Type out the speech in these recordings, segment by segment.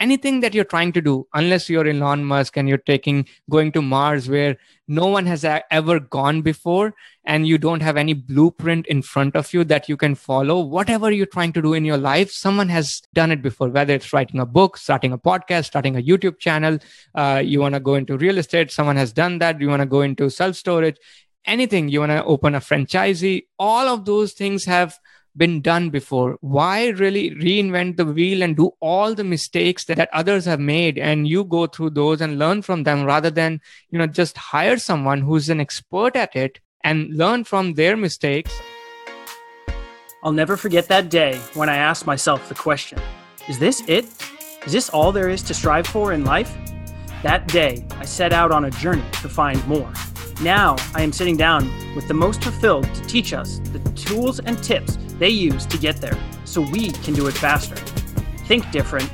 anything that you're trying to do unless you're elon musk and you're taking going to mars where no one has ever gone before and you don't have any blueprint in front of you that you can follow whatever you're trying to do in your life someone has done it before whether it's writing a book starting a podcast starting a youtube channel uh, you want to go into real estate someone has done that you want to go into self storage anything you want to open a franchisee all of those things have been done before. Why really reinvent the wheel and do all the mistakes that, that others have made and you go through those and learn from them rather than you know just hire someone who's an expert at it and learn from their mistakes? I'll never forget that day when i asked myself the question is this it? Is this all there is to strive for in life? That day i set out on a journey to find more now I am sitting down with the most fulfilled to teach us the tools and tips they use to get there so we can do it faster. Think different,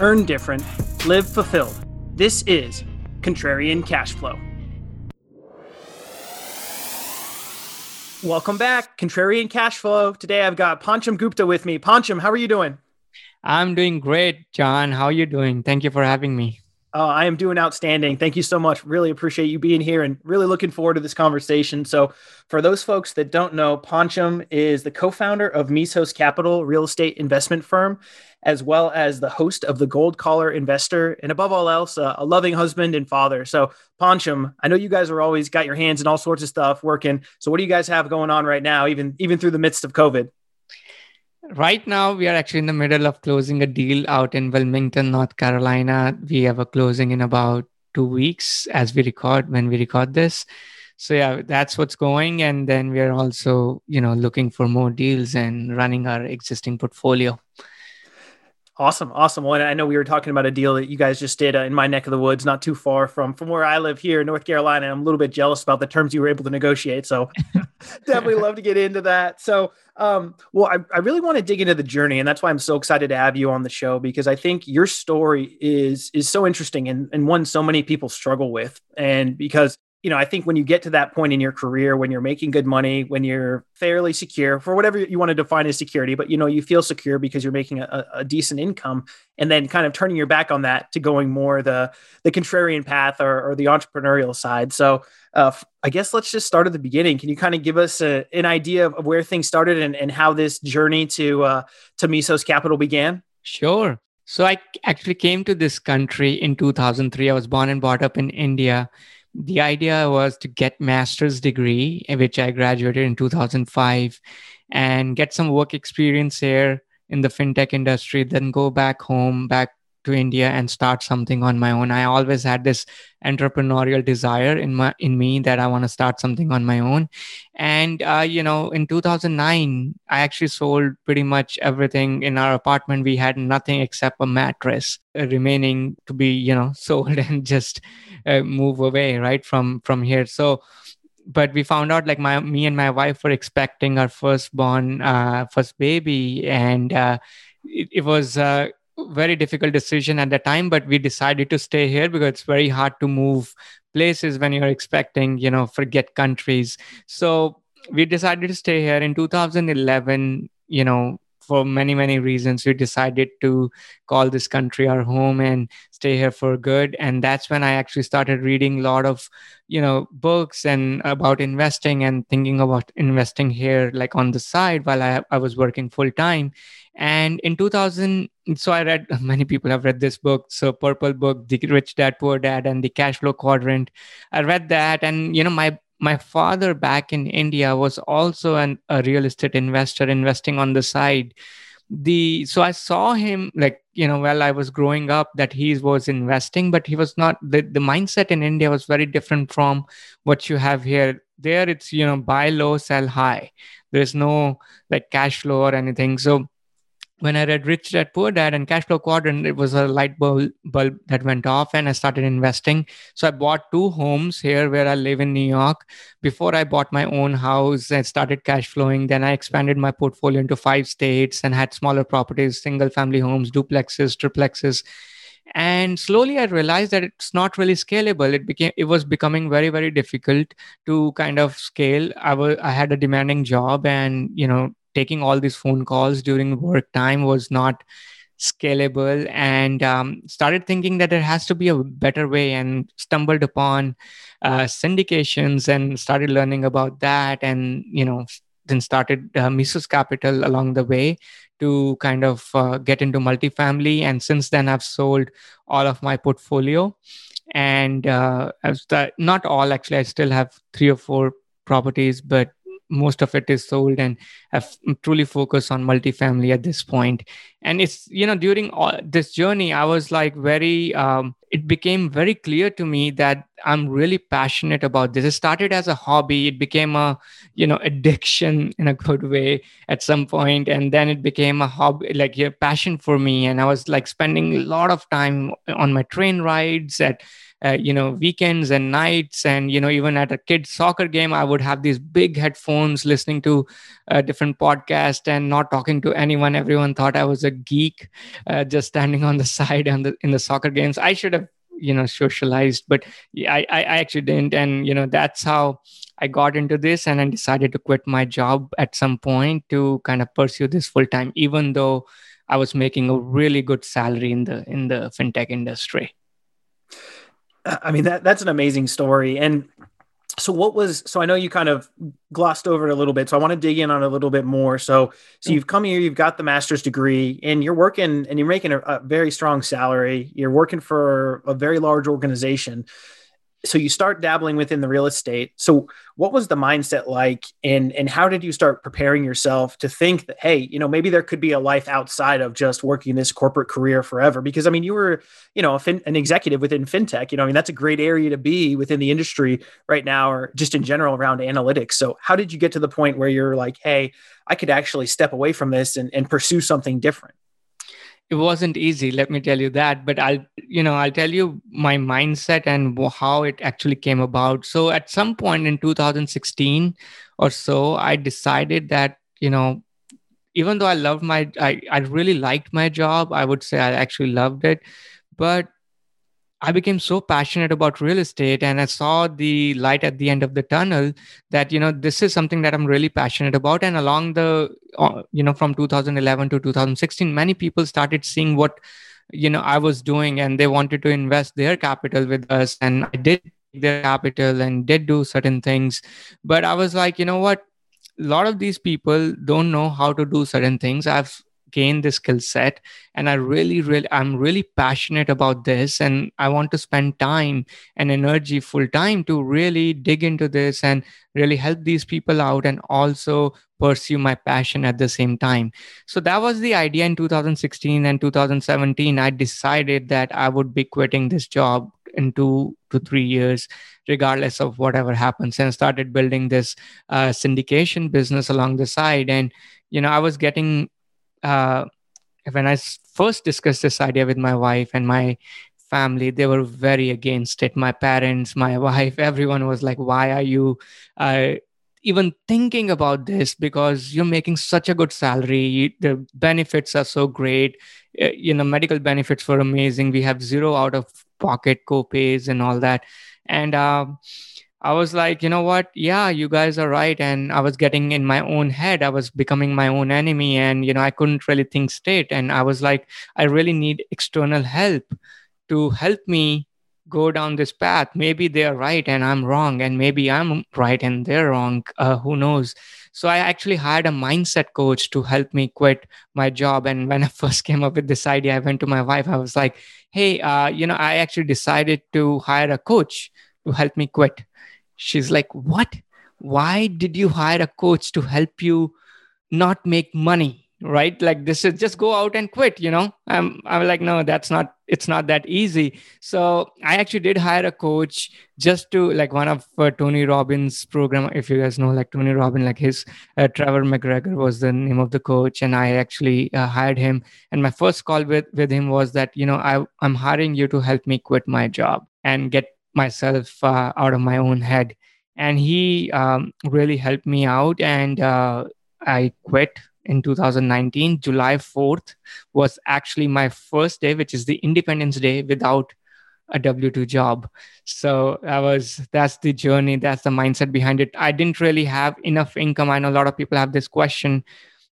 earn different, live fulfilled. This is Contrarian Cash Flow. Welcome back, Contrarian Cash Flow. Today I've got Pancham Gupta with me. Pancham, how are you doing? I'm doing great, John. How are you doing? Thank you for having me. Oh, I am doing outstanding. Thank you so much. Really appreciate you being here and really looking forward to this conversation. So, for those folks that don't know, Pancham is the co founder of Mesos Capital real estate investment firm, as well as the host of the Gold Collar Investor, and above all else, uh, a loving husband and father. So, Pancham, I know you guys are always got your hands in all sorts of stuff working. So, what do you guys have going on right now, even even through the midst of COVID? Right now, we are actually in the middle of closing a deal out in Wilmington, North Carolina. We have a closing in about two weeks as we record when we record this. So yeah, that's what's going. And then we are also, you know, looking for more deals and running our existing portfolio. Awesome, awesome. Well, I know we were talking about a deal that you guys just did uh, in my neck of the woods, not too far from from where I live here in North Carolina. I'm a little bit jealous about the terms you were able to negotiate. So definitely love to get into that. So, um, well, I, I really want to dig into the journey, and that's why I'm so excited to have you on the show because I think your story is is so interesting and and one so many people struggle with, and because you know, I think when you get to that point in your career, when you're making good money, when you're fairly secure for whatever you want to define as security, but you know, you feel secure because you're making a, a decent income, and then kind of turning your back on that to going more the the contrarian path or, or the entrepreneurial side. So, uh, I guess let's just start at the beginning. Can you kind of give us a, an idea of, where things started and, and how this journey to uh, to Mesos Capital began? Sure. So I actually came to this country in 2003. I was born and brought up in India the idea was to get master's degree which i graduated in 2005 and get some work experience here in the fintech industry then go back home back to India and start something on my own. I always had this entrepreneurial desire in my in me that I want to start something on my own. And uh, you know, in 2009, I actually sold pretty much everything in our apartment. We had nothing except a mattress uh, remaining to be you know sold and just uh, move away right from from here. So but we found out like my me and my wife were expecting our firstborn uh, first baby and uh, it, it was uh, very difficult decision at the time but we decided to stay here because it's very hard to move places when you're expecting you know forget countries. So we decided to stay here. In 2011 you know for many many reasons we decided to call this country our home and stay here for good and that's when i actually started reading a lot of you know books and about investing and thinking about investing here like on the side while i, I was working full time and in 2000, so I read, many people have read this book. So, Purple Book, The Rich Dad, Poor Dad, and The Cash Flow Quadrant. I read that. And, you know, my my father back in India was also an, a real estate investor investing on the side. The so I saw him like you know while I was growing up that he was investing, but he was not the, the mindset in India was very different from what you have here. There it's you know buy low, sell high. There's no like cash flow or anything. So when I read Rich Dad Poor Dad and Cash Flow Quadrant, it was a light bulb, bulb that went off and I started investing. So I bought two homes here where I live in New York. Before I bought my own house and started cash flowing, then I expanded my portfolio into five states and had smaller properties, single family homes, duplexes, triplexes. And slowly I realized that it's not really scalable. It became it was becoming very, very difficult to kind of scale. I was I had a demanding job and you know taking all these phone calls during work time was not scalable and um, started thinking that there has to be a better way and stumbled upon uh, syndications and started learning about that and you know then started uh, mesos capital along the way to kind of uh, get into multifamily and since then i've sold all of my portfolio and uh, not all actually i still have three or four properties but most of it is sold and have truly focused on multifamily at this point. And it's you know during all this journey i was like very um, it became very clear to me that i'm really passionate about this. It started as a hobby. It became a you know addiction in a good way at some point. And then it became a hobby like a passion for me. And i was like spending a lot of time on my train rides at uh, you know weekends and nights. And you know even at a kid's soccer game i would have these big headphones listening to a different podcast and not talking to anyone. Everyone thought i was a geek uh, just standing on the side and in the soccer games. I should have you know socialized but I, I actually didn't. And you know that's how i got into this and i decided to quit my job at some point to kind of pursue this full time even though i was making a really good salary in the in the fintech industry I mean that that's an amazing story. And so what was so I know you kind of glossed over it a little bit. So I want to dig in on a little bit more. So so mm. you've come here, you've got the master's degree, and you're working and you're making a, a very strong salary. You're working for a very large organization so you start dabbling within the real estate. So what was the mindset like and and how did you start preparing yourself to think that hey you know maybe there could be a life outside of just working this corporate career forever? Because i mean you were you know fin- an executive within fintech you know i mean that's a great area to be within the industry right now or just in general around analytics. So how did you get to the point where you're like hey i could actually step away from this and, and pursue something different it wasn't easy let me tell you that but i'll you know i'll tell you my mindset and how it actually came about. So at some point in 2016 or so i decided that you know even though i loved my i, I really liked my job i would say i actually loved it but I became so passionate about real estate and I saw the light at the end of the tunnel that, you know, this is something that I'm really passionate about. And along the, uh, you know, from 2011 to 2016, many people started seeing what, you know, I was doing and they wanted to invest their capital with us. And I did their capital and did do certain things. But I was like, you know what? A lot of these people don't know how to do certain things. I've gain the skill set. And i really really i'm really passionate about this. And i want to spend time and energy full time to really dig into this and really help these people out and also pursue my passion at the same time. So that was the idea in 2016 and 2017 i decided that i would be quitting this job in two to three years regardless of whatever happens and started building this uh, syndication business along the side. And you know i was getting uh, when I first discussed this idea with my wife and my family, they were very against it. My parents, my wife, everyone was like, "Why are you uh, even thinking about this? Because you're making such a good salary. The benefits are so great. Uh, you know, medical benefits were amazing. We have zero out of pocket co-pays and all that." And uh, I was like, you know what? Yeah, you guys are right. And I was getting in my own head. I was becoming my own enemy. And, you know, I couldn't really think straight. And I was like, I really need external help to help me go down this path. Maybe they're right and I'm wrong. And maybe I'm right and they're wrong. Uh, who knows? So I actually hired a mindset coach to help me quit my job. And when I first came up with this idea, I went to my wife. I was like, hey, uh, you know, I actually decided to hire a coach to help me quit she's like what? Why did you hire a coach to help you not make money right? Like this is just go out and quit you know? I'm i'm like no that's not it's not that easy. So i actually did hire a coach just to like one of uh, tony robbins program. If you guys know like tony robbins like his uh, trevor mcgregor was the name of the coach and i actually uh, hired him. And my first call with with him was that you know i i'm hiring you to help me quit my job and get myself uh, out of my own head. And he um, really helped me out. And uh, I quit in 2019. July 4th was actually my first day, which is the Independence Day without a W 2 job. So that was that's the journey, that's the mindset behind it. I didn't really have enough income. I know a lot of people have this question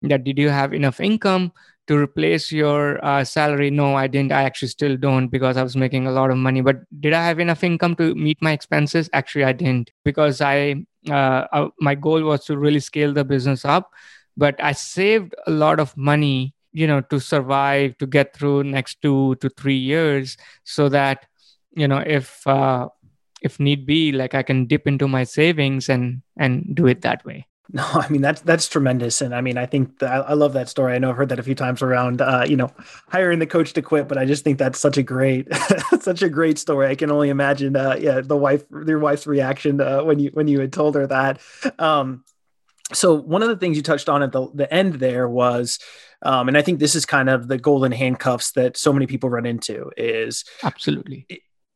that did you have enough income to replace your uh, salary? No i didn't. I actually still don't because i was making a lot of money. But did i have enough income to meet my expenses? Actually i didn't because i uh, uh, my goal was to really scale the business up. But i saved a lot of money you know to survive to get through next two to three years so that you know if uh, if need be like i can dip into my savings and and do it that way no, I mean that's that's tremendous, and I mean I think that, I love that story. I know I've heard that a few times around, uh, you know, hiring the coach to quit, but I just think that's such a great, such a great story. I can only imagine, uh, yeah, the wife, your wife's reaction uh, when you when you had told her that. Um, so one of the things you touched on at the the end there was, um, and I think this is kind of the golden handcuffs that so many people run into is absolutely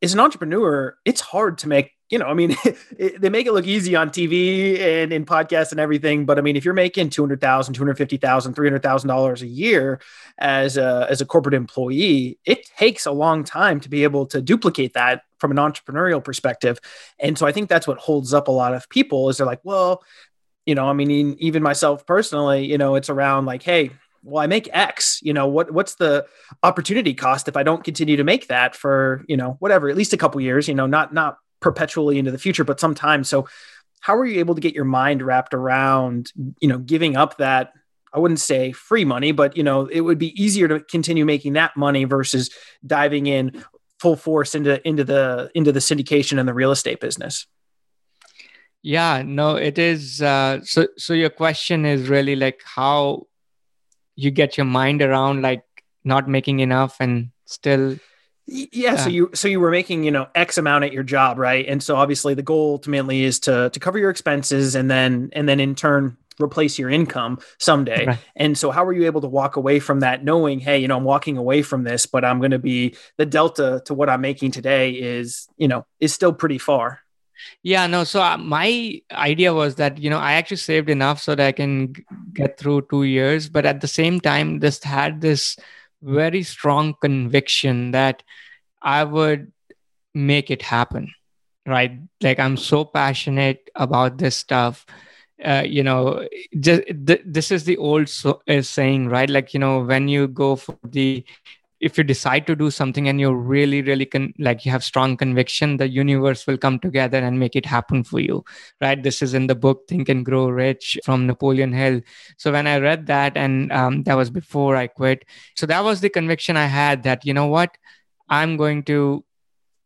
as an entrepreneur, it's hard to make, you know, I mean, it, they make it look easy on TV and in podcasts and everything. But I mean, if you're making $200,000, $250,000, $300,000 a year as a, as a corporate employee, it takes a long time to be able to duplicate that from an entrepreneurial perspective. And so I think that's what holds up a lot of people is they're like, well, you know, I mean, even myself personally, you know, it's around like, hey, well i make x you know what what's the opportunity cost if i don't continue to make that for you know whatever at least a couple years you know not not perpetually into the future but sometimes. So how are you able to get your mind wrapped around you know giving up that i wouldn't say free money but you know it would be easier to continue making that money versus diving in full force into into the into the syndication and the real estate business? Yeah no it is uh, so so your question is really like how you get your mind around like not making enough and still yeah uh, so you so you were making you know x amount at your job right and so obviously the goal ultimately is to to cover your expenses and then and then in turn replace your income someday right. and so how were you able to walk away from that knowing hey you know i'm walking away from this but i'm going to be the delta to what i'm making today is you know is still pretty far yeah, no. So uh, my idea was that you know I actually saved enough so that I can get through two years, but at the same time, just had this very strong conviction that I would make it happen. Right? Like I'm so passionate about this stuff. Uh, you know, just th- this is the old so- uh, saying, right? Like you know, when you go for the if you decide to do something and you're really really con- like you have strong conviction the universe will come together and make it happen for you right? This is in the book think and grow rich from napoleon hill. So when i read that and um, that was before i quit so that was the conviction i had that you know what? I'm going to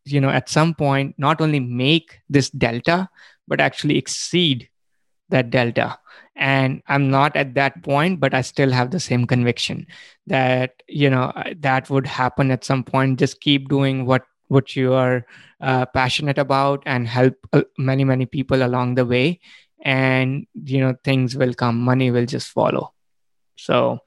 you know at some point not only make this delta but actually exceed that delta. And i'm not at that point but i still have the same conviction that you know that would happen at some point. Just keep doing what what you are uh, passionate about and help uh, many many people along the way. And you know things will come. Money will just follow. So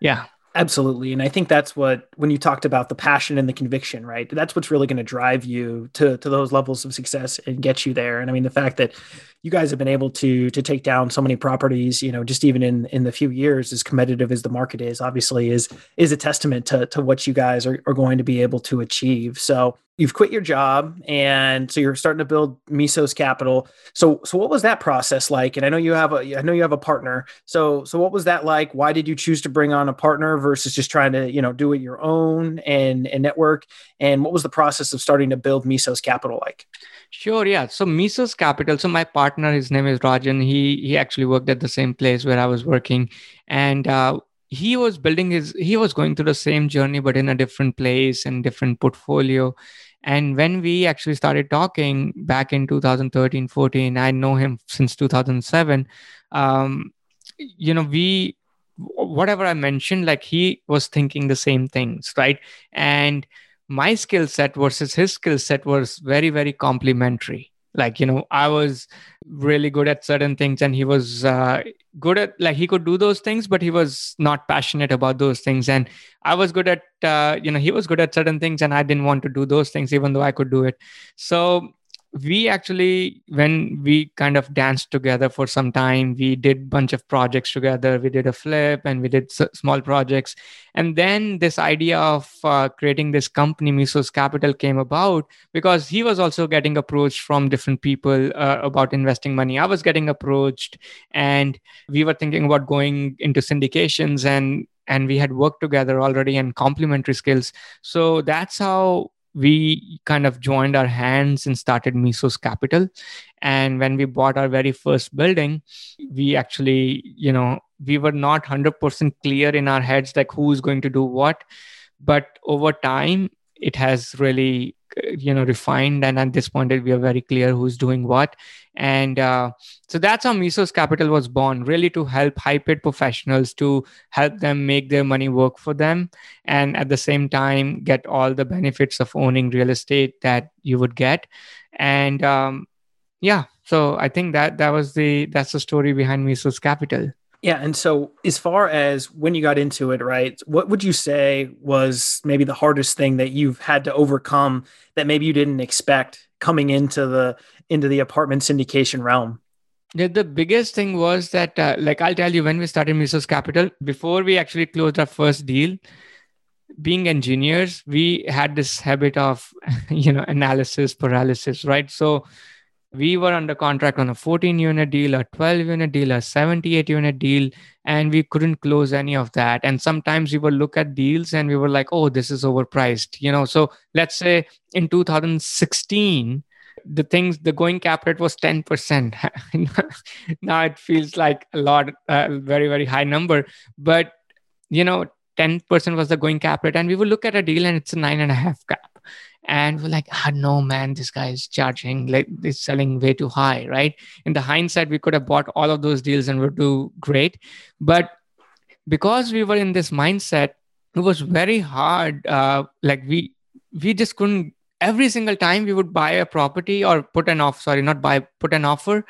yeah Absolutely. And I think that's what when you talked about the passion and the conviction, right? That's what's really going to drive you to to those levels of success and get you there. And I mean the fact that you guys have been able to to take down so many properties, you know, just even in in the few years as competitive as the market is, obviously is is a testament to to what you guys are, are going to be able to achieve. So you've quit your job and so you're starting to build mesos capital so so what was that process like and i know you have a i know you have a partner so so what was that like why did you choose to bring on a partner versus just trying to you know do it your own and and network and what was the process of starting to build mesos capital like Sure, yeah. So Mesos Capital. So my partner, his name is Rajan. He he actually worked at the same place where I was working, and uh, he was building his. He was going through the same journey, but in a different place and different portfolio. And when we actually started talking back in 2013, 14, I know him since 2007. Um, you know, we, whatever I mentioned, like he was thinking the same things, right? And my skill set versus his skill set was very, very complementary like you know i was really good at certain things and he was uh, good at like he could do those things but he was not passionate about those things. And i was good at uh, you know he was good at certain things and i didn't want to do those things even though i could do it. So we actually when we kind of danced together for some time we did bunch of projects together. We did a flip and we did s- small projects. And then this idea of uh, creating this company mesos capital came about because he was also getting approached from different people uh, about investing money. I was getting approached and we were thinking about going into syndications and and we had worked together already and complementary skills. So that's how we kind of joined our hands and started Mesos Capital. And when we bought our very first building, we actually, you know, we were not 100% clear in our heads like who's going to do what. But over time, it has really you know refined and at this point we are very clear who's doing what. And uh, so that's how mesos capital was born really to help high paid professionals to help them make their money work for them and at the same time get all the benefits of owning real estate that you would get. And um, yeah so i think that that was the that's the story behind mesos capital yeah. And so, as far as when you got into it, right, what would you say was maybe the hardest thing that you've had to overcome that maybe you didn't expect coming into the into the apartment syndication realm? Yeah, the biggest thing was that, uh, like I'll tell you, when we started Mesos Capital, before we actually closed our first deal, being engineers, we had this habit of, you know, analysis paralysis, right? So we were under contract on a 14 unit deal, a 12 unit deal, a 78 unit deal, and we couldn't close any of that. And sometimes we would look at deals and we were like, oh, this is overpriced. You know, so let's say in 2016, the things the going cap rate was 10% now it feels like a lot a very very high number but you know 10% was the going cap rate and we would look at a deal and it's a nine and a half cap and we're like ah no man this guy is charging like it's selling way too high right? In the hindsight we could have bought all of those deals and would do great. But because we were in this mindset it was very hard uh, like we we just couldn't every single time we would buy a property or put an offer sorry not buy put an offer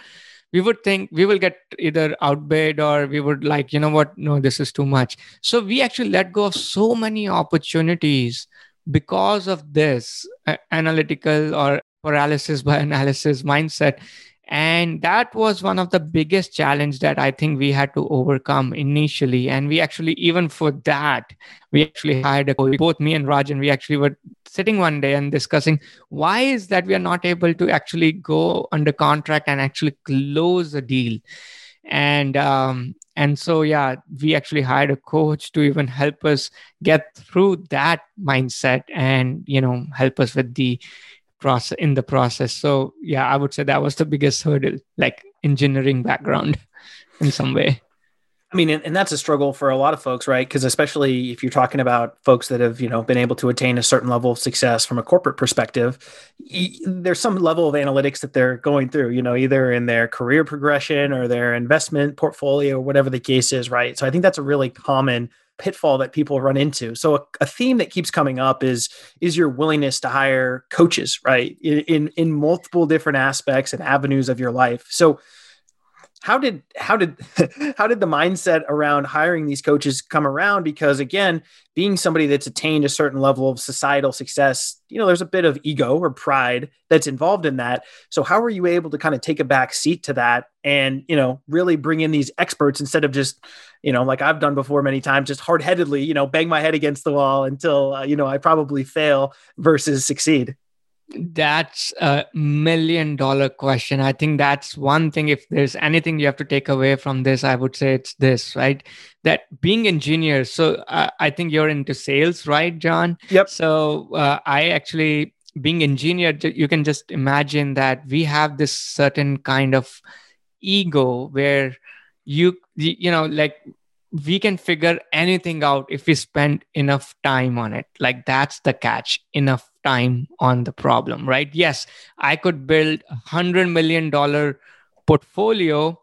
we would think we will get either outbid or we would like you know what? No this is too much. So we actually let go of so many opportunities because of this uh, analytical or paralysis by analysis mindset. And that was one of the biggest challenge that i think we had to overcome initially. And we actually even for that we actually hired a coach. Both me and rajan we actually were sitting one day and discussing why is that we are not able to actually go under contract and actually close a deal and um, and so yeah we actually hired a coach to even help us get through that mindset and you know help us with the process in the process. So yeah i would say that was the biggest hurdle like engineering background in some way I mean, and, that's a struggle for a lot of folks, right? Because especially if you're talking about folks that have, you know, been able to attain a certain level of success from a corporate perspective, there's some level of analytics that they're going through, you know, either in their career progression or their investment portfolio, or whatever the case is, right? So I think that's a really common pitfall that people run into. So a, a theme that keeps coming up is is your willingness to hire coaches, right? In, in in multiple different aspects and avenues of your life. So how did how did how did the mindset around hiring these coaches come around? Because again being somebody that's attained a certain level of societal success you know there's a bit of ego or pride that's involved in that. So how were you able to kind of take a back seat to that and you know really bring in these experts instead of just you know like i've done before many times just hard-headedly you know bang my head against the wall until uh, you know i probably fail versus succeed that's a million dollar question. I think that's one thing. If there's anything you have to take away from this, I would say it's this, right? That being engineers. So uh, I think you're into sales, right, John? Yep. So uh, I actually, being engineer, you can just imagine that we have this certain kind of ego where you, you know, like we can figure anything out if we spend enough time on it. Like that's the catch enough time on the problem, right? Yes, I could build a hundred million dollar portfolio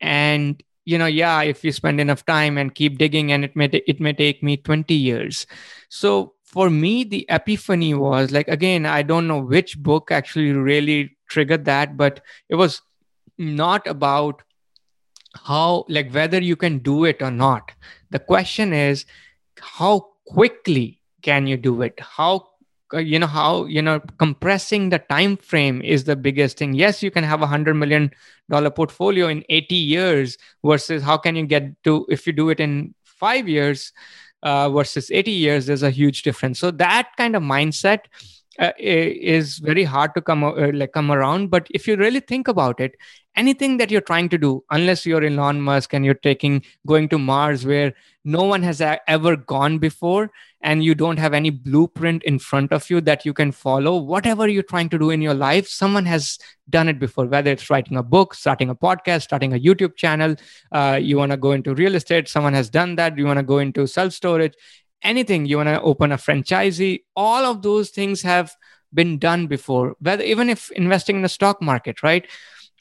and you know yeah if you spend enough time and keep digging and it may it may take me 20 years. So for me the epiphany was like again i don't know which book actually really triggered that but it was not about how like whether you can do it or not. The question is how quickly can you do it? How you know how you know compressing the time frame is the biggest thing. Yes you can have a hundred million dollar portfolio in 80 years versus how can you get to if you do it in five years uh, versus 80 years there's a huge difference. So that kind of mindset uh, is very hard to come uh, like come around. But if you really think about it anything that you're trying to do unless you're elon musk and you're taking going to mars where no one has ever gone before and you don't have any blueprint in front of you that you can follow whatever you're trying to do in your life someone has done it before. Whether it's writing a book starting a podcast starting a youtube channel uh, you want to go into real estate someone has done that you want to go into self storage anything you want to open a franchisee all of those things have been done before whether even if investing in the stock market right?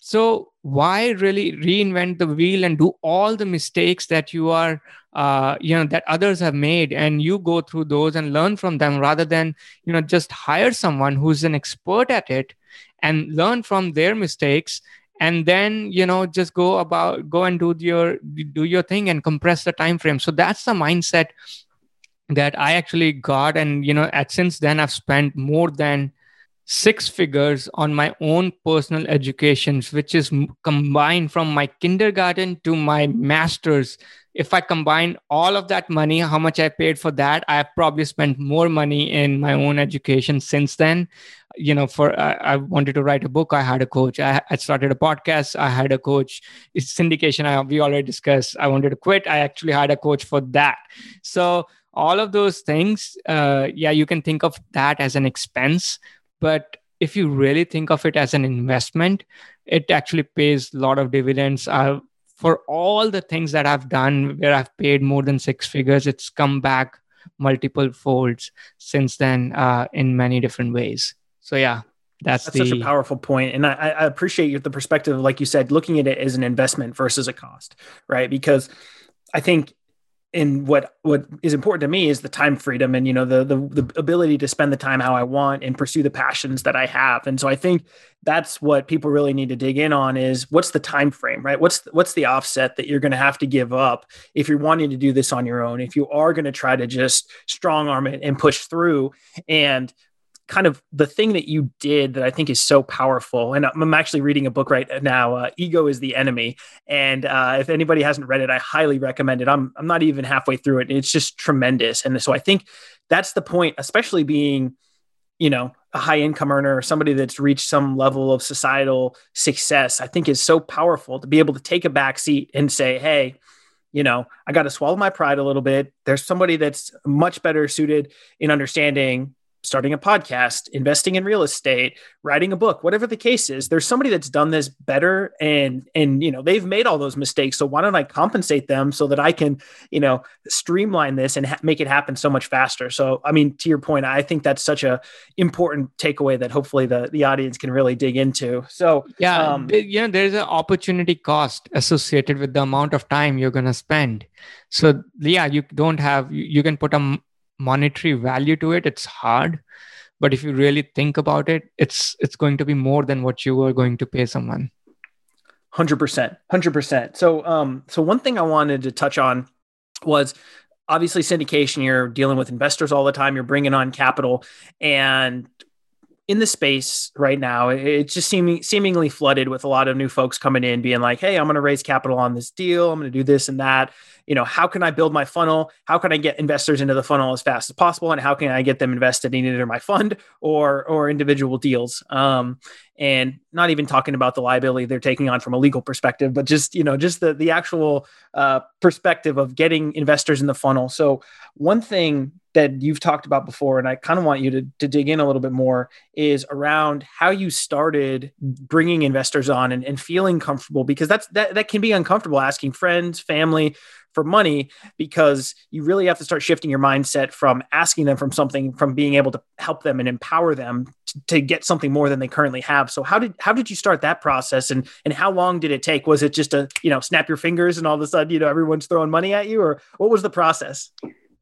So why really reinvent the wheel and do all the mistakes that you are uh, you know that others have made and you go through those and learn from them rather than you know just hire someone who's an expert at it and learn from their mistakes and then you know just go about go and do your do your thing and compress the time frame so that's the mindset that I actually got. And, you know, at since then, I've spent more than six figures on my own personal educations, which is combined from my kindergarten to my master's. If I combine all of that money, how much I paid for that, I've probably spent more money in my own education since then. You know, for uh, I wanted to write a book, I had a coach. I, I started a podcast, I had a coach. It's syndication, I, we already discussed. I wanted to quit, I actually had a coach for that. So, all of those things uh, yeah you can think of that as an expense. But if you really think of it as an investment it actually pays a lot of dividends. Uh, for all the things that i've done where i've paid more than six figures it's come back multiple folds since then uh, in many different ways. So yeah that's, that's the... such a powerful point and I, I appreciate the perspective like you said looking at it as an investment versus a cost right? Because i think and what what is important to me is the time freedom and you know the, the the ability to spend the time how I want and pursue the passions that I have. And so I think that's what people really need to dig in on is what's the time frame, right? What's what's the offset that you're going to have to give up if you're wanting to do this on your own? If you are going to try to just strong arm it and push through and kind of the thing that you did that I think is so powerful. And I'm actually reading a book right now, uh, Ego is the Enemy. And uh, if anybody hasn't read it, I highly recommend it. I'm, I'm not even halfway through it. It's just tremendous. And so I think that's the point, especially being, you know, a high income earner or somebody that's reached some level of societal success, I think is so powerful to be able to take a back seat and say, hey, you know, I got to swallow my pride a little bit. There's somebody that's much better suited in understanding starting a podcast, investing in real estate, writing a book, whatever the case is, there's somebody that's done this better and and you know, they've made all those mistakes. So why don't I compensate them so that I can, you know, streamline this and ha- make it happen so much faster. So I mean, to your point, I think that's such a important takeaway that hopefully the the audience can really dig into. So yeah, um, you know, there's an opportunity cost associated with the amount of time you're going to spend. So yeah, you don't have you, you can put a monetary value to it it's hard. But if you really think about it it's it's going to be more than what you are going to pay someone. 100% 100% so um so one thing i wanted to touch on was obviously syndication you're dealing with investors all the time you're bringing on capital and in the space right now, it's just seeming seemingly flooded with a lot of new folks coming in, being like, "Hey, I'm going to raise capital on this deal. I'm going to do this and that." You know, how can I build my funnel? How can I get investors into the funnel as fast as possible? And how can I get them invested in either my fund or or individual deals? Um, and not even talking about the liability they're taking on from a legal perspective, but just you know, just the the actual uh, perspective of getting investors in the funnel. So one thing that you've talked about before, and I kind of want you to, to dig in a little bit more, is around how you started bringing investors on and, and feeling comfortable because that's that, that can be uncomfortable asking friends, family for money because you really have to start shifting your mindset from asking them from something from being able to help them and empower them to, to get something more than they currently have. So how did how did you start that process and and how long did it take? Was it just a you know snap your fingers and all of a sudden you know everyone's throwing money at you or what was the process?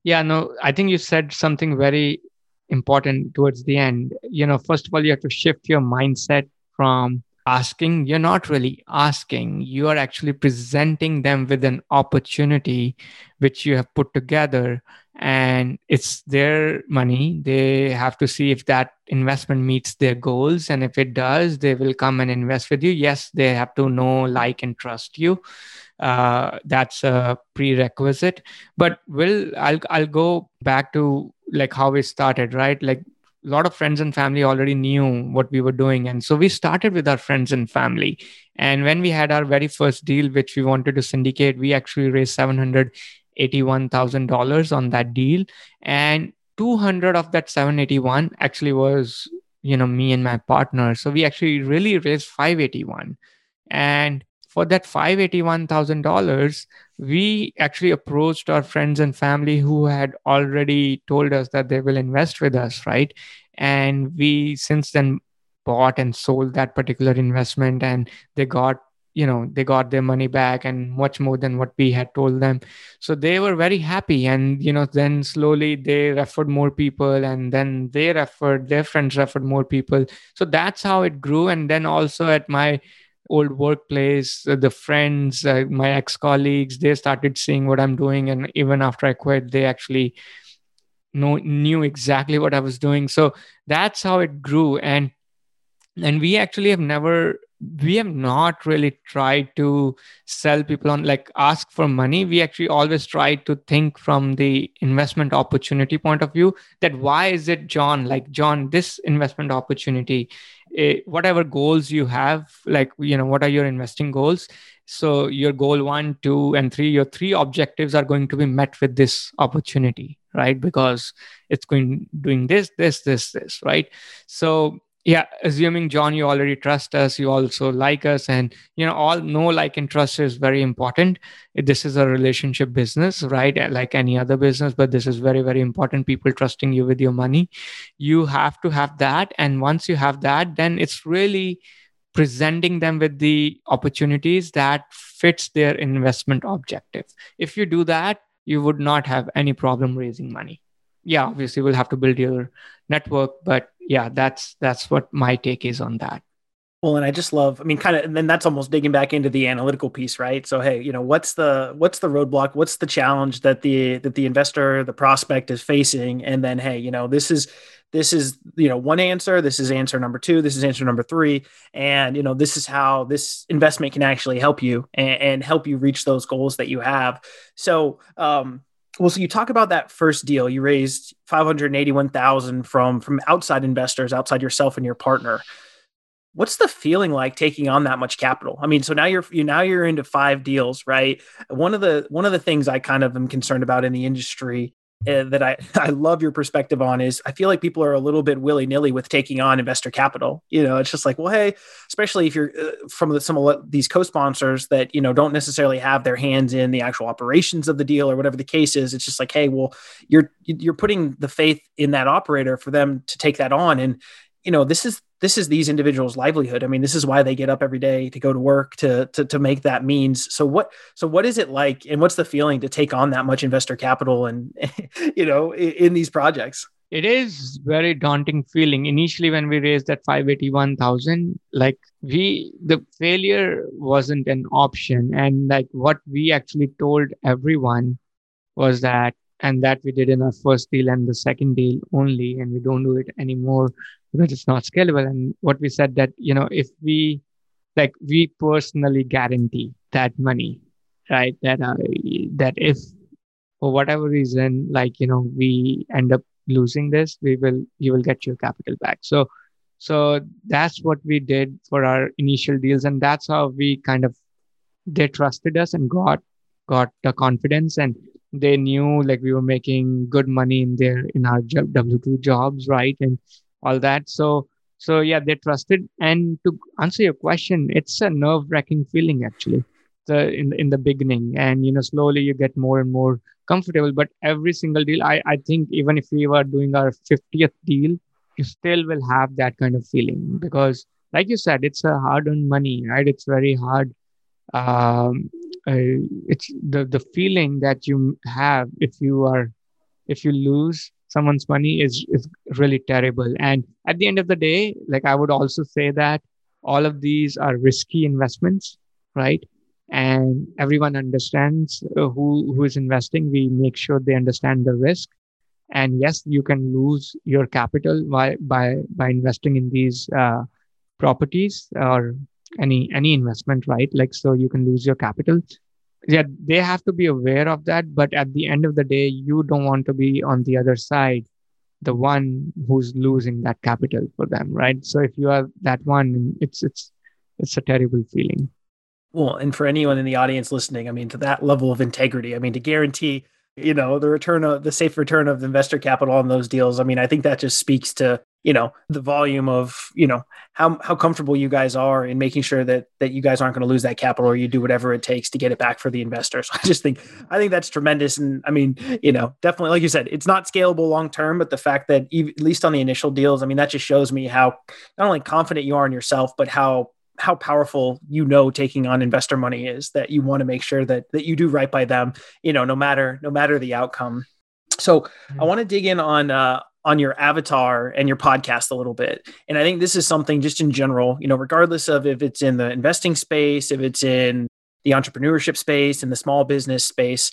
Yeah, no, I think you said something very important towards the end. You know, first of all, you have to shift your mindset from asking. You're not really asking, you are actually presenting them with an opportunity which you have put together. And it's their money. They have to see if that investment meets their goals. And if it does, they will come and invest with you. Yes, they have to know, like, and trust you uh, that's a prerequisite but will I'll, I'll go back to like how we started right like a lot of friends and family already knew what we were doing. And so we started with our friends and family. And when we had our very first deal, which we wanted to syndicate, we actually raised $781,000 on that deal. And 200 of that 781 actually was, you know, me and my partner. So we actually really raised 581. And for that $581,000, we actually approached our friends and family who had already told us that they will invest with us, right? And we since then bought and sold that particular investment and they got you know they got their money back and much more than what we had told them. So they were very happy and you know then slowly they referred more people and then they referred their friends referred more people. So that's how it grew. And then also at my old workplace, uh, the friends, uh, my ex colleagues, they started seeing what I'm doing. And even after I quit, they actually know, knew exactly what I was doing. So that's how it grew. And and we actually have never we have not really tried to sell people on like ask for money we actually always try to think from the investment opportunity point of view that why is it john like john this investment opportunity Eh, whatever goals you have like you know what are your investing goals? So your goal one two and three your three objectives are going to be met with this opportunity right? Because it's going doing this this this this right? So yeah assuming john you already trust us you also like us and you know all know like and trust is very important. This is a relationship business right? Like any other business but this is very very important people trusting you with your money. You have to have that and once you have that then it's really presenting them with the opportunities that fits their investment objective. If you do that you would not have any problem raising money. Yeah obviously we'll have to build your network but yeah that's that's what my take is on that. Well and i just love i mean kind of and then that's almost digging back into the analytical piece right? So hey you know what's the what's the roadblock? What's the challenge that the that the investor the prospect is facing? And then hey you know this is this is you know one answer. This is answer number two. This is answer number three. And you know this is how this investment can actually help you and, and help you reach those goals that you have. So um well, so you talk about that first deal. You raised five hundred eighty-one thousand from from outside investors, outside yourself and your partner. What's the feeling like taking on that much capital? I mean, so now you're you now you're into five deals, right? One of the one of the things I kind of am concerned about in the industry uh, that I, I love your perspective on is I feel like people are a little bit willy nilly with taking on investor capital. You know, it's just like, well, hey, especially if you're uh, from the, some of these co-sponsors that, you know, don't necessarily have their hands in the actual operations of the deal or whatever the case is. It's just like, hey, well, you're, you're putting the faith in that operator for them to take that on. And, you know, this is this is these individuals' livelihood. I mean, this is why they get up every day to go to work to to to make that means. So what so what is it like, and what's the feeling to take on that much investor capital and you know in, in these projects? It is very daunting feeling. Initially, when we raised that five eighty one thousand, like we the failure wasn't an option, and like what we actually told everyone was that and that we did in our first deal and the second deal only and we don't do it anymore because it's not scalable. And what we said that you know if we like we personally guarantee that money right that uh, that if for whatever reason like you know we end up losing this we will you will get your capital back. So so that's what we did for our initial deals. And that's how we kind of they trusted us and got got the confidence. And they knew like we were making good money in their in our w2 jobs right? And all that. So so yeah they trusted. And to answer your question it's a nerve wracking feeling actually the in in the beginning. And you know slowly you get more and more comfortable. But every single deal i i think even if we were doing our 50th deal you still will have that kind of feeling. Because like you said it's a hard earned money right? It's very hard um uh, it's the the feeling that you have if you are if you lose someone's money is is really terrible. And at the end of the day like i would also say that all of these are risky investments right? And everyone understands uh, who who is investing. We make sure they understand the risk. And yes you can lose your capital by by by investing in these uh, properties or any any investment right? Like so you can lose your capital yeah they have to be aware of that but at the end of the day you don't want to be on the other side the one who's losing that capital for them right? So if you are that one it's it's it's a terrible feeling. Well and for anyone in the audience listening i mean to that level of integrity i mean to guarantee you know the return of the safe return of investor capital on those deals i mean i think that just speaks to you know the volume of you know how how comfortable you guys are in making sure that that you guys aren't going to lose that capital or you do whatever it takes to get it back for the investors i just think i think that's tremendous. And i mean you know definitely like you said it's not scalable long term but the fact that even, at least on the initial deals i mean that just shows me how not only confident you are in yourself but how how powerful you know taking on investor money is that you want to make sure that that you do right by them you know no matter no matter the outcome. So mm-hmm. i want to dig in on uh on your avatar and your podcast a little bit and i think this is something just in general you know regardless of if it's in the investing space if it's in the entrepreneurship space and the small business space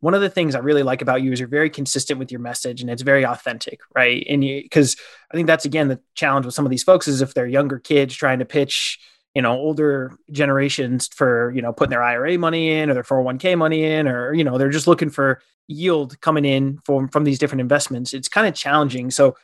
one of the things I really like about you is you're very consistent with your message and it's very authentic, right? And because I think that's again the challenge with some of these folks is if they're younger kids trying to pitch you know older generations for you know putting their IRA money in or their 401k money in or you know they're just looking for yield coming in from from these different investments. It's kind of challenging. So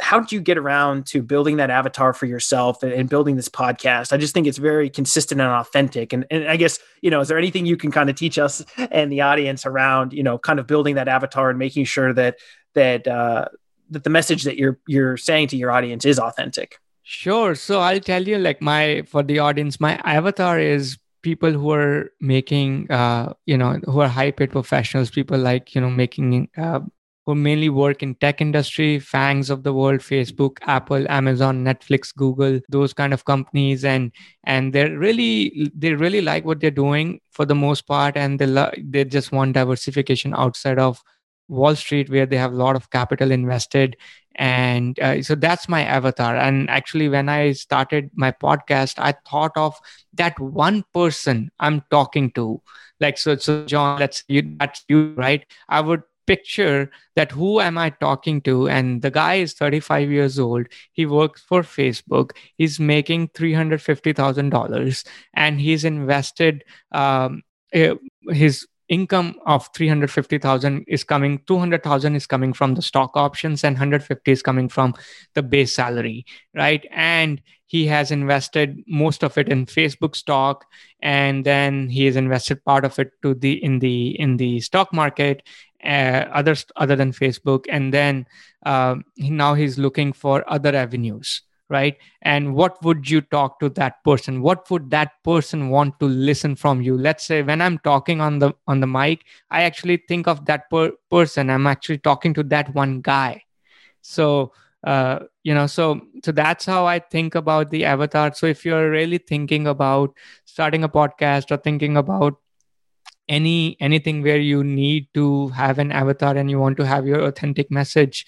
how did you get around to building that avatar for yourself and, and, building this podcast? I just think it's very consistent and authentic. And, and i guess you know is there anything you can kind of teach us and the audience around you know kind of building that avatar and making sure that that uh that the message that you're you're saying to your audience is authentic Sure. So I'll tell you, like my for the audience, my avatar is people who are making, uh, you know, who are high paid professionals. People like you know making, uh, who mainly work in tech industry, FAANGs of the world, Facebook, Apple, Amazon, Netflix, Google, those kind of companies, and and they're really they really like what they're doing for the most part, and they lo- they just want diversification outside of Wall Street, where they have a lot of capital invested. And uh, so that's my avatar. And actually, when I started my podcast, I thought of that one person I'm talking to. Like, so, so John, let's you, that's you, right? I would picture that who am I talking to? And the guy is 35 years old. He works for Facebook. He's making $350,000 and he's invested um, eh, his income of 350,000 is coming 200,000 is coming from the stock options and 150 is coming from the base salary right? And he has invested most of it in Facebook stock and then he has invested part of it to the in the in the stock market uh, others other than Facebook. And then uh, now he's looking for other avenues right? And what would you talk to that person? What would that person want to listen from you? Let's say when i'm talking on the on the mic i actually think of that per- person. I'm actually talking to that one guy. So uh, you know so so that's how i think about the avatar. So if you're really thinking about starting a podcast or thinking about any anything where you need to have an avatar and you want to have your authentic message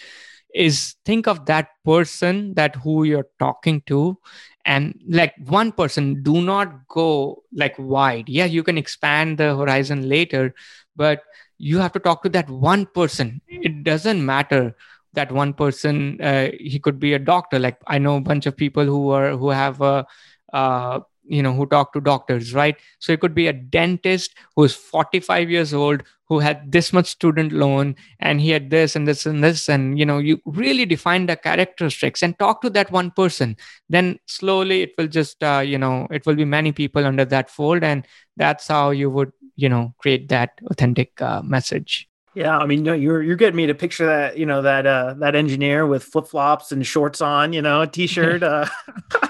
is think of that person that who you're talking to and like one person do not go like wide. Yeah you can expand the horizon later but you have to talk to that one person. It doesn't matter that one person uh, he could be a doctor. Like i know a bunch of people who are who have a uh, you know who talk to doctors right so it could be a dentist who's 45 years old who had this much student loan and he had this and this and this and you know you really define the characteristics and talk to that one person then slowly it will just uh, you know it will be many people under that fold and that's how you would you know create that authentic uh, message yeah, I mean, no, you're you're getting me to picture that, you know, that uh that engineer with flip flops and shorts on, you know, a t-shirt. Uh,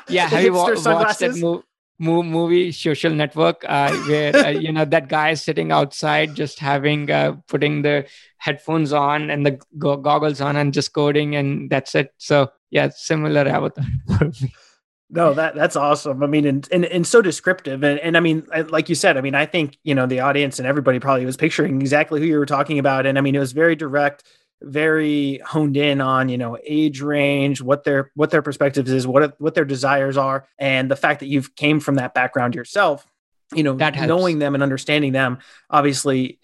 yeah, have you wa- watched that movie? Movie social network uh, where uh, you know that guy is sitting outside just having uh, putting the headphones on and the go- goggles on and just coding and that's it. So yeah similar avatar. No that that's awesome. I mean and and, and so descriptive. And, and i mean like you said i mean i think you know the audience and everybody probably was picturing exactly who you were talking about. And i mean it was very direct very honed in on you know age range what their what their perspectives is what what their desires are and the fact that you've came from that background yourself you know that knowing them and understanding them obviously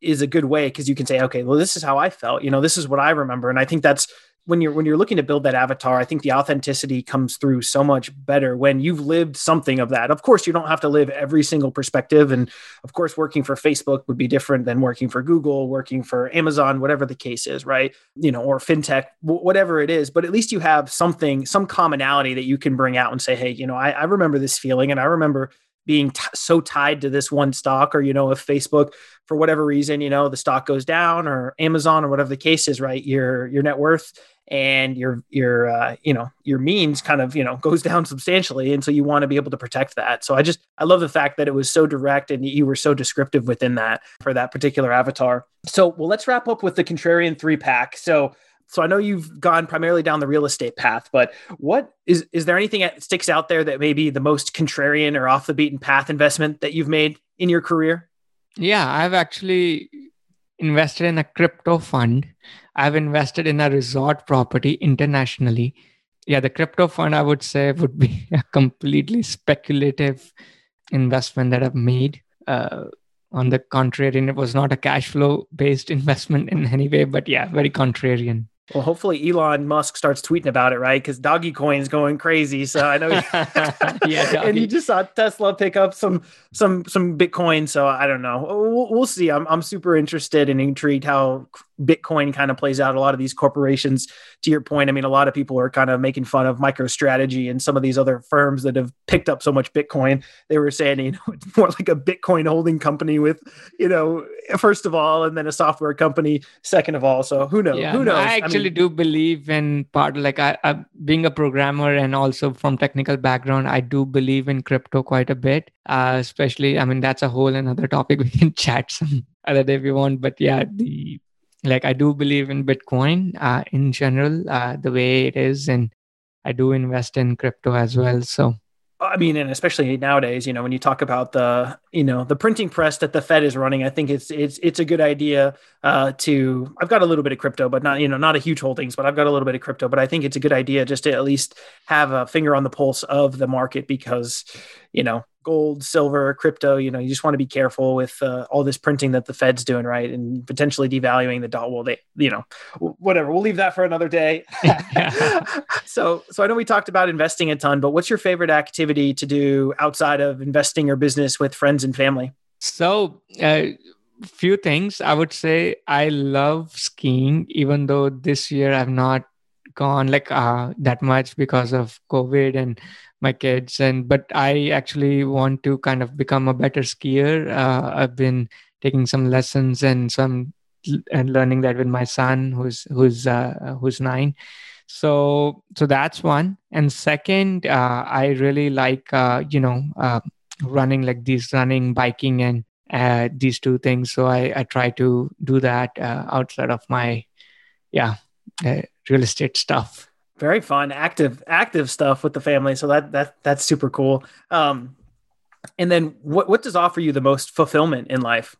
is a good way because you can say okay well this is how i felt you know this is what i remember and i think that's when you're when you're looking to build that avatar, I think the authenticity comes through so much better when you've lived something of that. Of course, you don't have to live every single perspective, and of course, working for Facebook would be different than working for Google, working for Amazon, whatever the case is, right? You know, or fintech, whatever it is. But at least you have something, some commonality that you can bring out and say, hey, you know, I, I remember this feeling, and I remember being t- so tied to this one stock or you know if facebook for whatever reason you know the stock goes down or amazon or whatever the case is right your your net worth and your your uh, you know your means kind of you know goes down substantially and so you want to be able to protect that. So i just i love the fact that it was so direct and you were so descriptive within that for that particular avatar. So well let's wrap up with the contrarian three pack. So so I know you've gone primarily down the real estate path, but what is is there anything that sticks out there that may be the most contrarian or off the beaten path investment that you've made in your career? Yeah, I've actually invested in a crypto fund. I've invested in a resort property internationally. Yeah, the crypto fund I would say would be a completely speculative investment that I've made. Uh, on the contrary, and it was not a cash flow based investment in any way, but yeah, very contrarian. Well, hopefully Elon Musk starts tweeting about it, right? Because doggy coin's going crazy. So I know, yeah, and you just saw Tesla pick up some some some Bitcoin. So I don't know. We'll, we'll see. I'm I'm super interested and intrigued how Bitcoin kind of plays out. A lot of these corporations, to your point, I mean, a lot of people are kind of making fun of MicroStrategy and some of these other firms that have picked up so much Bitcoin. They were saying, you know, it's more like a Bitcoin holding company with, you know, first of all, and then a software company second of all. So who knows? Yeah, who knows? I I mean, do believe in part like I, I, being a programmer and also from technical background, I do believe in crypto quite a bit. Uh, especially, I mean, that's a whole another topic we can chat some other day if you want. But yeah, the like I do believe in Bitcoin uh, in general, uh, the way it is, and I do invest in crypto as well. So I mean, and especially nowadays, you know, when you talk about the, you know, the printing press that the Fed is running, I think it's it's it's a good idea uh, to. I've got a little bit of crypto, but not you know not a huge holdings, but I've got a little bit of crypto. But I think it's a good idea just to at least have a finger on the pulse of the market because, you know, gold, silver, crypto. You know, you just want to be careful with uh, all this printing that the Fed's doing, right, and potentially devaluing the dollar. Well, they, you know, whatever. We'll leave that for another day. so, so I know we talked about investing a ton, but what's your favorite activity to do outside of investing or business with friends and family? So. Uh, few things i would say i love skiing even though this year i've not gone like uh, that much because of covid and my kids and but i actually want to kind of become a better skier. Uh, i've been taking some lessons and some and learning that with my son who's who's uh, who's nine. So so that's one. And second uh, i really like uh, you know uh, running like these running biking and uh, these two things. So i i try to do that uh, outside of my yeah uh, real estate stuff very fun active active stuff with the family. So that that that's super cool. Um and then what what does offer you the most fulfillment in life?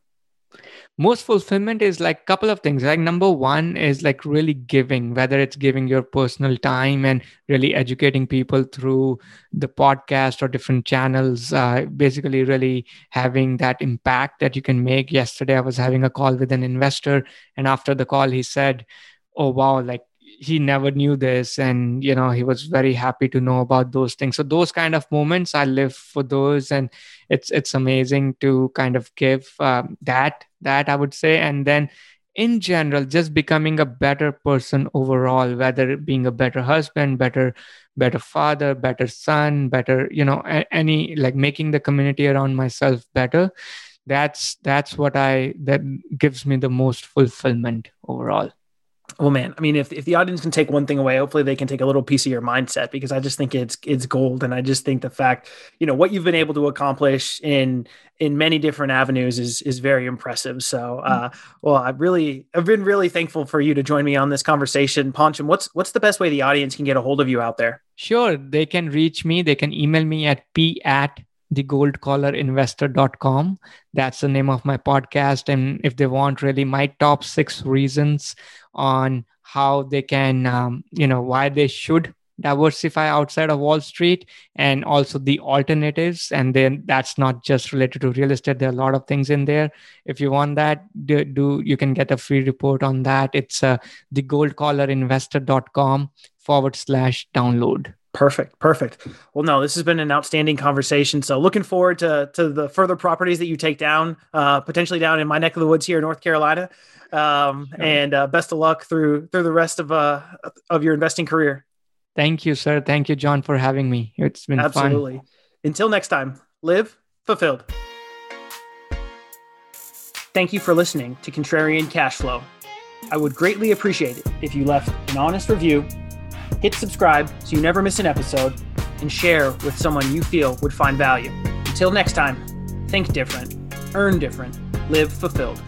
Most fulfillment is like couple of things. Like number one is like really giving whether it's giving your personal time and really educating people through the podcast or different channels uh, basically really having that impact that you can make. Yesterday i was having a call with an investor and after the call he said oh wow like he never knew this and you know he was very happy to know about those things. So those kind of moments i live for those and it's it's amazing to kind of give um, that that i would say. And then in general just becoming a better person overall whether being a better husband better better father better son better you know any like making the community around myself better that's that's what i that gives me the most fulfillment overall well, man, I mean, if, if the audience can take one thing away, hopefully they can take a little piece of your mindset because I just think it's it's gold, and I just think the fact, you know, what you've been able to accomplish in in many different avenues is is very impressive. So, mm. uh, well, I really I've been really thankful for you to join me on this conversation, Pancham. What's what's the best way the audience can get a hold of you out there? Sure, they can reach me. They can email me at p at thegoldcollarinvestor.com. That's the name of my podcast. And if they want really my top six reasons on how they can, um, you know, why they should diversify outside of Wall Street and also the alternatives. And then that's not just related to real estate. There are a lot of things in there. If you want that, do, do you can get a free report on that. It's uh, thegoldcollarinvestor.com forward slash download. Perfect. Perfect. Well, no, this has been an outstanding conversation. So looking forward to, to the further properties that you take down, uh, potentially down in my neck of the woods here in North Carolina. Um, and uh, best of luck through, through the rest of, uh, of your investing career. Thank you, sir. Thank you, John, for having me. It's been Absolutely. fun. Until next time, live fulfilled. Thank you for listening to Contrarian Cash Flow. I would greatly appreciate it if you left an honest review hit subscribe so you never miss an episode, and share with someone you feel would find value. Until next time, think different, earn different, live fulfilled.